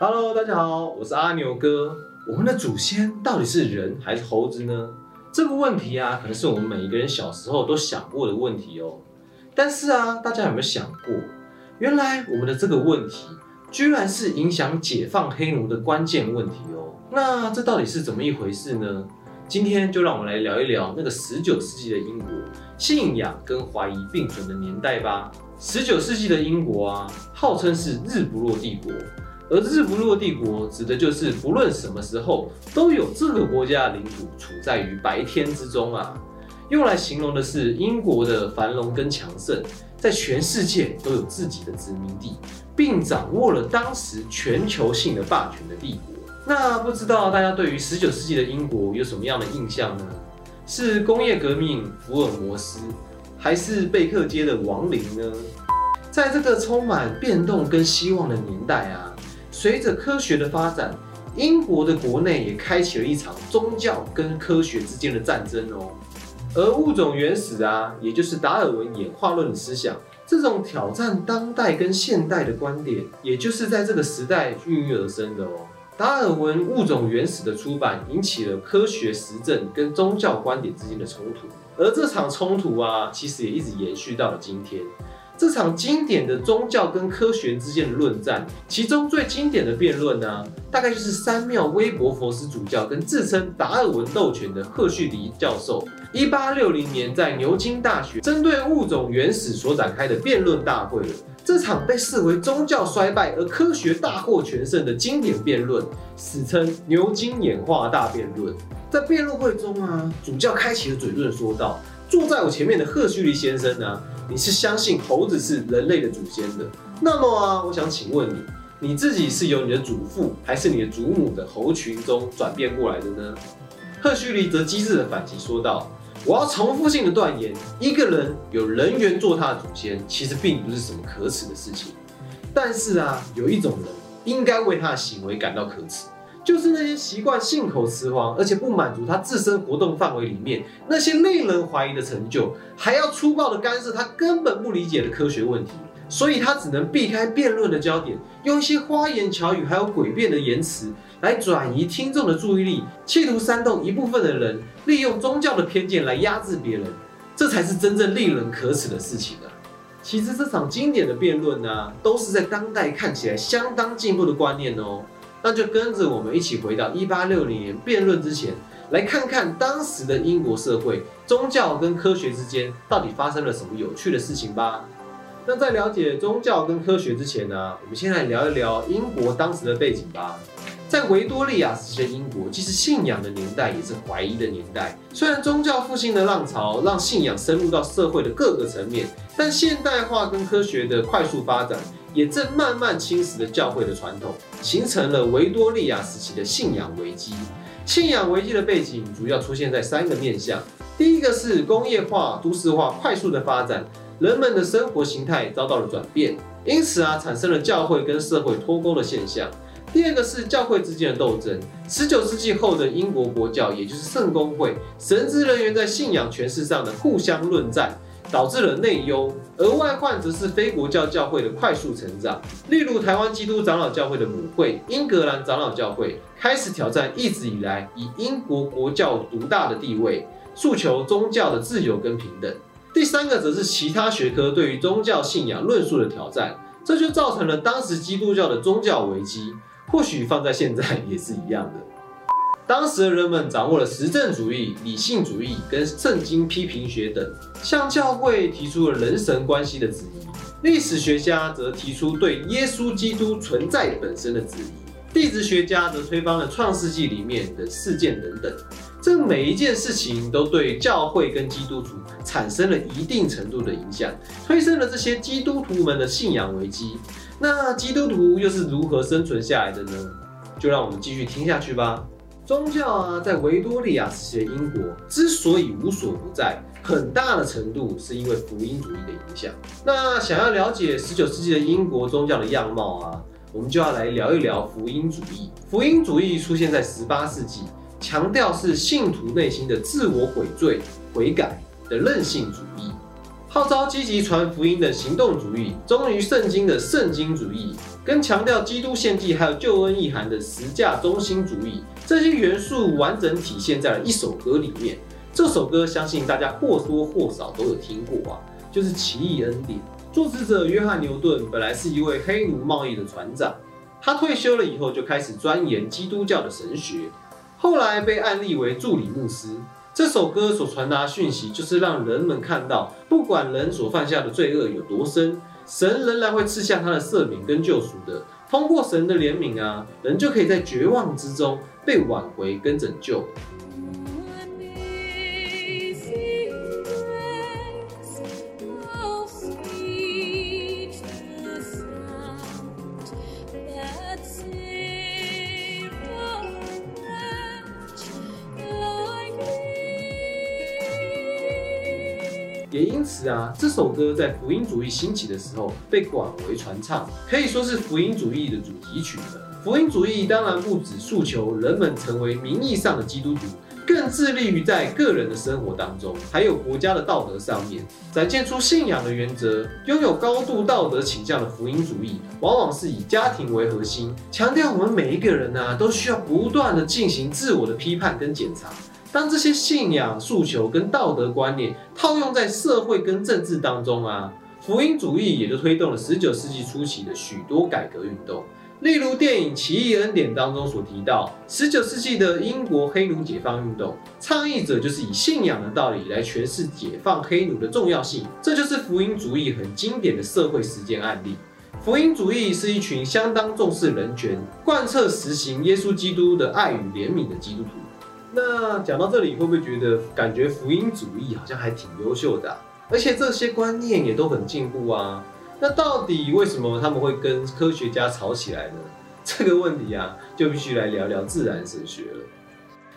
Hello，大家好，我是阿牛哥。我们的祖先到底是人还是猴子呢？这个问题啊，可能是我们每一个人小时候都想过的问题哦。但是啊，大家有没有想过，原来我们的这个问题，居然是影响解放黑奴的关键问题哦。那这到底是怎么一回事呢？今天就让我们来聊一聊那个十九世纪的英国，信仰跟怀疑并存的年代吧。十九世纪的英国啊，号称是日不落帝国。而日不落帝国指的就是不论什么时候都有这个国家的领土处在于白天之中啊，用来形容的是英国的繁荣跟强盛，在全世界都有自己的殖民地，并掌握了当时全球性的霸权的帝国。那不知道大家对于十九世纪的英国有什么样的印象呢？是工业革命福尔摩斯，还是贝克街的亡灵呢？在这个充满变动跟希望的年代啊。随着科学的发展，英国的国内也开启了一场宗教跟科学之间的战争哦。而物种原始啊，也就是达尔文演化论的思想，这种挑战当代跟现代的观点，也就是在这个时代孕育而生的哦。达尔文物种原始的出版，引起了科学实证跟宗教观点之间的冲突，而这场冲突啊，其实也一直延续到了今天。这场经典的宗教跟科学之间的论战，其中最经典的辩论呢，大概就是三庙威伯佛斯主教跟自称达尔文斗犬的赫胥黎教授，一八六零年在牛津大学针对物种原始所展开的辩论大会了。这场被视为宗教衰败而科学大获全胜的经典辩论，史称牛津演化大辩论。在辩论会中啊，主教开启了嘴论，说道：“坐在我前面的赫胥黎先生呢？”你是相信猴子是人类的祖先的？那么啊，我想请问你，你自己是由你的祖父还是你的祖母的猴群中转变过来的呢？赫胥黎则机智的反击说道：“我要重复性的断言，一个人有人猿做他的祖先，其实并不是什么可耻的事情。但是啊，有一种人应该为他的行为感到可耻。”就是那些习惯信口雌黄，而且不满足他自身活动范围里面那些令人怀疑的成就，还要粗暴的干涉他根本不理解的科学问题，所以他只能避开辩论的焦点，用一些花言巧语还有诡辩的言辞来转移听众的注意力，企图煽动一部分的人利用宗教的偏见来压制别人，这才是真正令人可耻的事情啊！其实这场经典的辩论呢，都是在当代看起来相当进步的观念哦。那就跟着我们一起回到一八六零年辩论之前，来看看当时的英国社会宗教跟科学之间到底发生了什么有趣的事情吧。那在了解宗教跟科学之前呢，我们先来聊一聊英国当时的背景吧。在维多利亚时期的英国，既是信仰的年代，也是怀疑的年代。虽然宗教复兴的浪潮让信仰深入到社会的各个层面，但现代化跟科学的快速发展。也正慢慢侵蚀了教会的传统，形成了维多利亚时期的信仰危机。信仰危机的背景主要出现在三个面向：第一个是工业化、都市化快速的发展，人们的生活形态遭到了转变，因此啊，产生了教会跟社会脱钩的现象；第二个是教会之间的斗争。十九世纪后的英国国教，也就是圣公会，神职人员在信仰诠释上的互相论战。导致了内忧，而外患则是非国教教会的快速成长。例如，台湾基督长老教会的母会英格兰长老教会开始挑战一直以来以英国国教独大的地位，诉求宗教的自由跟平等。第三个则是其他学科对于宗教信仰论述的挑战，这就造成了当时基督教的宗教危机。或许放在现在也是一样的。当时的人们掌握了实证主义、理性主义跟圣经批评学等，向教会提出了人神关系的质疑；历史学家则提出对耶稣基督存在本身的质疑；地质学家则推翻了创世纪里面的事件等等。这每一件事情都对教会跟基督徒产生了一定程度的影响，推升了这些基督徒们的信仰危机。那基督徒又是如何生存下来的呢？就让我们继续听下去吧。宗教啊，在维多利亚时期的英国之所以无所不在，很大的程度是因为福音主义的影响。那想要了解十九世纪的英国宗教的样貌啊，我们就要来聊一聊福音主义。福音主义出现在十八世纪，强调是信徒内心的自我悔罪、悔改的任性主义，号召积极传福音的行动主义，忠于圣经的圣经主义。跟强调基督献祭还有救恩意涵的十架中心主义，这些元素完整体现在了一首歌里面。这首歌相信大家或多或少都有听过啊，就是《奇异恩典》。作词者约翰牛顿本来是一位黑奴贸易的船长，他退休了以后就开始钻研基督教的神学，后来被案例为助理牧师。这首歌所传达讯息就是让人们看到，不管人所犯下的罪恶有多深，神仍然会赐下他的赦免跟救赎的。通过神的怜悯啊，人就可以在绝望之中被挽回跟拯救。也因此啊，这首歌在福音主义兴起的时候被广为传唱，可以说是福音主义的主题曲了。福音主义当然不只诉求人们成为名义上的基督徒，更致力于在个人的生活当中，还有国家的道德上面，展现出信仰的原则。拥有高度道德倾向的福音主义，往往是以家庭为核心，强调我们每一个人呢，都需要不断的进行自我的批判跟检查。当这些信仰诉求跟道德观念套用在社会跟政治当中啊，福音主义也就推动了十九世纪初期的许多改革运动。例如电影《奇异恩典》当中所提到，十九世纪的英国黑奴解放运动，倡议者就是以信仰的道理来诠释解放黑奴的重要性。这就是福音主义很经典的社会实践案例。福音主义是一群相当重视人权、贯彻实行耶稣基督的爱与怜悯的基督徒。那讲到这里，会不会觉得感觉福音主义好像还挺优秀的，而且这些观念也都很进步啊？那到底为什么他们会跟科学家吵起来呢？这个问题啊，就必须来聊聊自然神学了。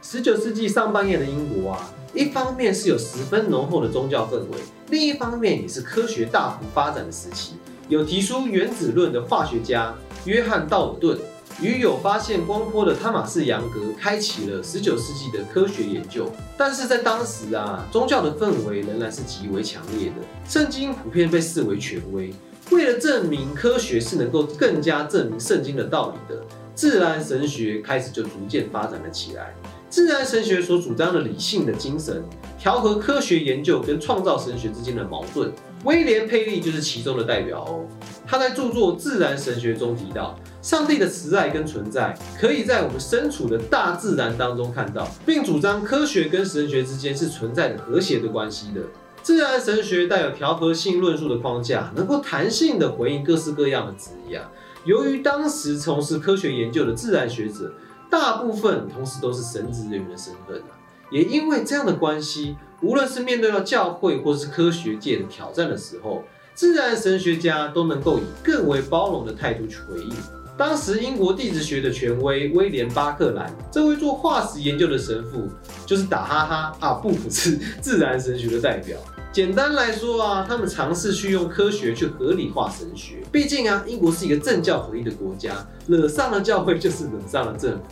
十九世纪上半叶的英国啊，一方面是有十分浓厚的宗教氛围，另一方面也是科学大幅发展的时期。有提出原子论的化学家约翰道尔顿。与有发现光波的汤马士杨格开启了十九世纪的科学研究，但是在当时啊，宗教的氛围仍然是极为强烈的。圣经普遍被视为权威，为了证明科学是能够更加证明圣经的道理的，自然神学开始就逐渐发展了起来。自然神学所主张的理性的精神，调和科学研究跟创造神学之间的矛盾。威廉佩利就是其中的代表哦。他在著作《自然神学》中提到。上帝的慈爱跟存在，可以在我们身处的大自然当中看到，并主张科学跟神学之间是存在着和谐的关系的。自然神学带有调和性论述的框架，能够弹性的回应各式各样的质疑啊。由于当时从事科学研究的自然学者，大部分同时都是神职人员的身份啊，也因为这样的关系，无论是面对到教会或是科学界的挑战的时候，自然神学家都能够以更为包容的态度去回应。当时英国地质学的权威威廉巴克兰，这位做化石研究的神父，就是打哈哈啊不服是自然神学的代表。简单来说啊，他们尝试去用科学去合理化神学。毕竟啊，英国是一个政教合一的国家，惹上了教会就是惹上了政府，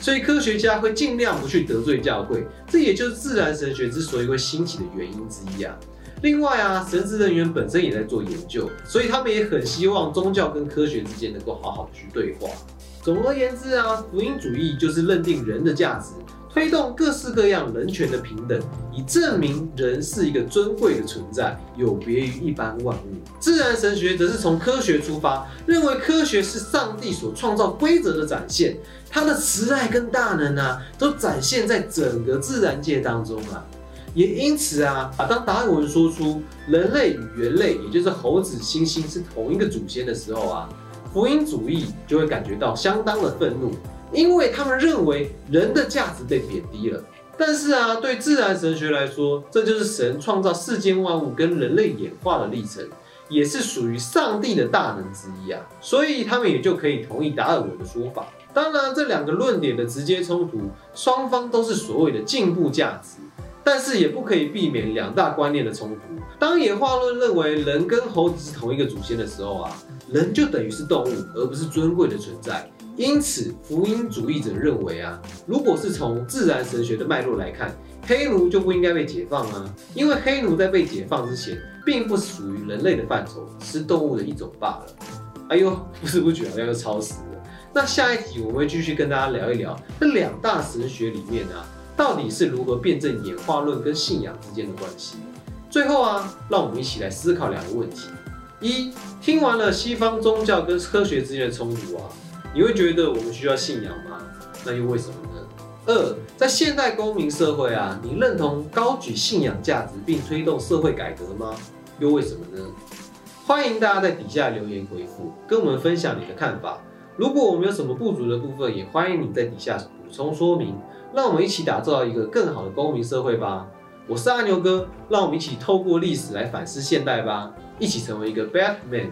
所以科学家会尽量不去得罪教会。这也就是自然神学之所以会兴起的原因之一啊。另外啊，神职人员本身也在做研究，所以他们也很希望宗教跟科学之间能够好好去对话。总而言之啊，福音主义就是认定人的价值，推动各式各样人权的平等，以证明人是一个尊贵的存在，有别于一般万物。自然神学则是从科学出发，认为科学是上帝所创造规则的展现，他的慈爱跟大能啊，都展现在整个自然界当中啊。也因此啊，啊，当达尔文说出人类与猿类，也就是猴子、猩猩是同一个祖先的时候啊，福音主义就会感觉到相当的愤怒，因为他们认为人的价值被贬低了。但是啊，对自然神学来说，这就是神创造世间万物跟人类演化的历程，也是属于上帝的大能之一啊，所以他们也就可以同意达尔文的说法。当然，这两个论点的直接冲突，双方都是所谓的进步价值。但是也不可以避免两大观念的冲突。当演化论认为人跟猴子是同一个祖先的时候啊，人就等于是动物，而不是尊贵的存在。因此，福音主义者认为啊，如果是从自然神学的脉络来看，黑奴就不应该被解放啊，因为黑奴在被解放之前，并不属于人类的范畴，是动物的一种罢了。哎呦，不知不觉好像又超时了。那下一集我们会继续跟大家聊一聊这两大神学里面啊，到底是如何辩证演化论跟信仰之间的关系。最后啊，让我们一起来思考两个问题：一，听完了西方宗教跟科学之间的冲突啊，你会觉得我们需要信仰吗？那又为什么呢？二，在现代公民社会啊，你认同高举信仰价值并推动社会改革吗？又为什么呢？欢迎大家在底下留言回复，跟我们分享你的看法。如果我们有什么不足的部分，也欢迎你在底下补充说明。让我们一起打造一个更好的公民社会吧。我是阿牛哥，让我们一起透过历史来反思现代吧，一起成为一个 Batman。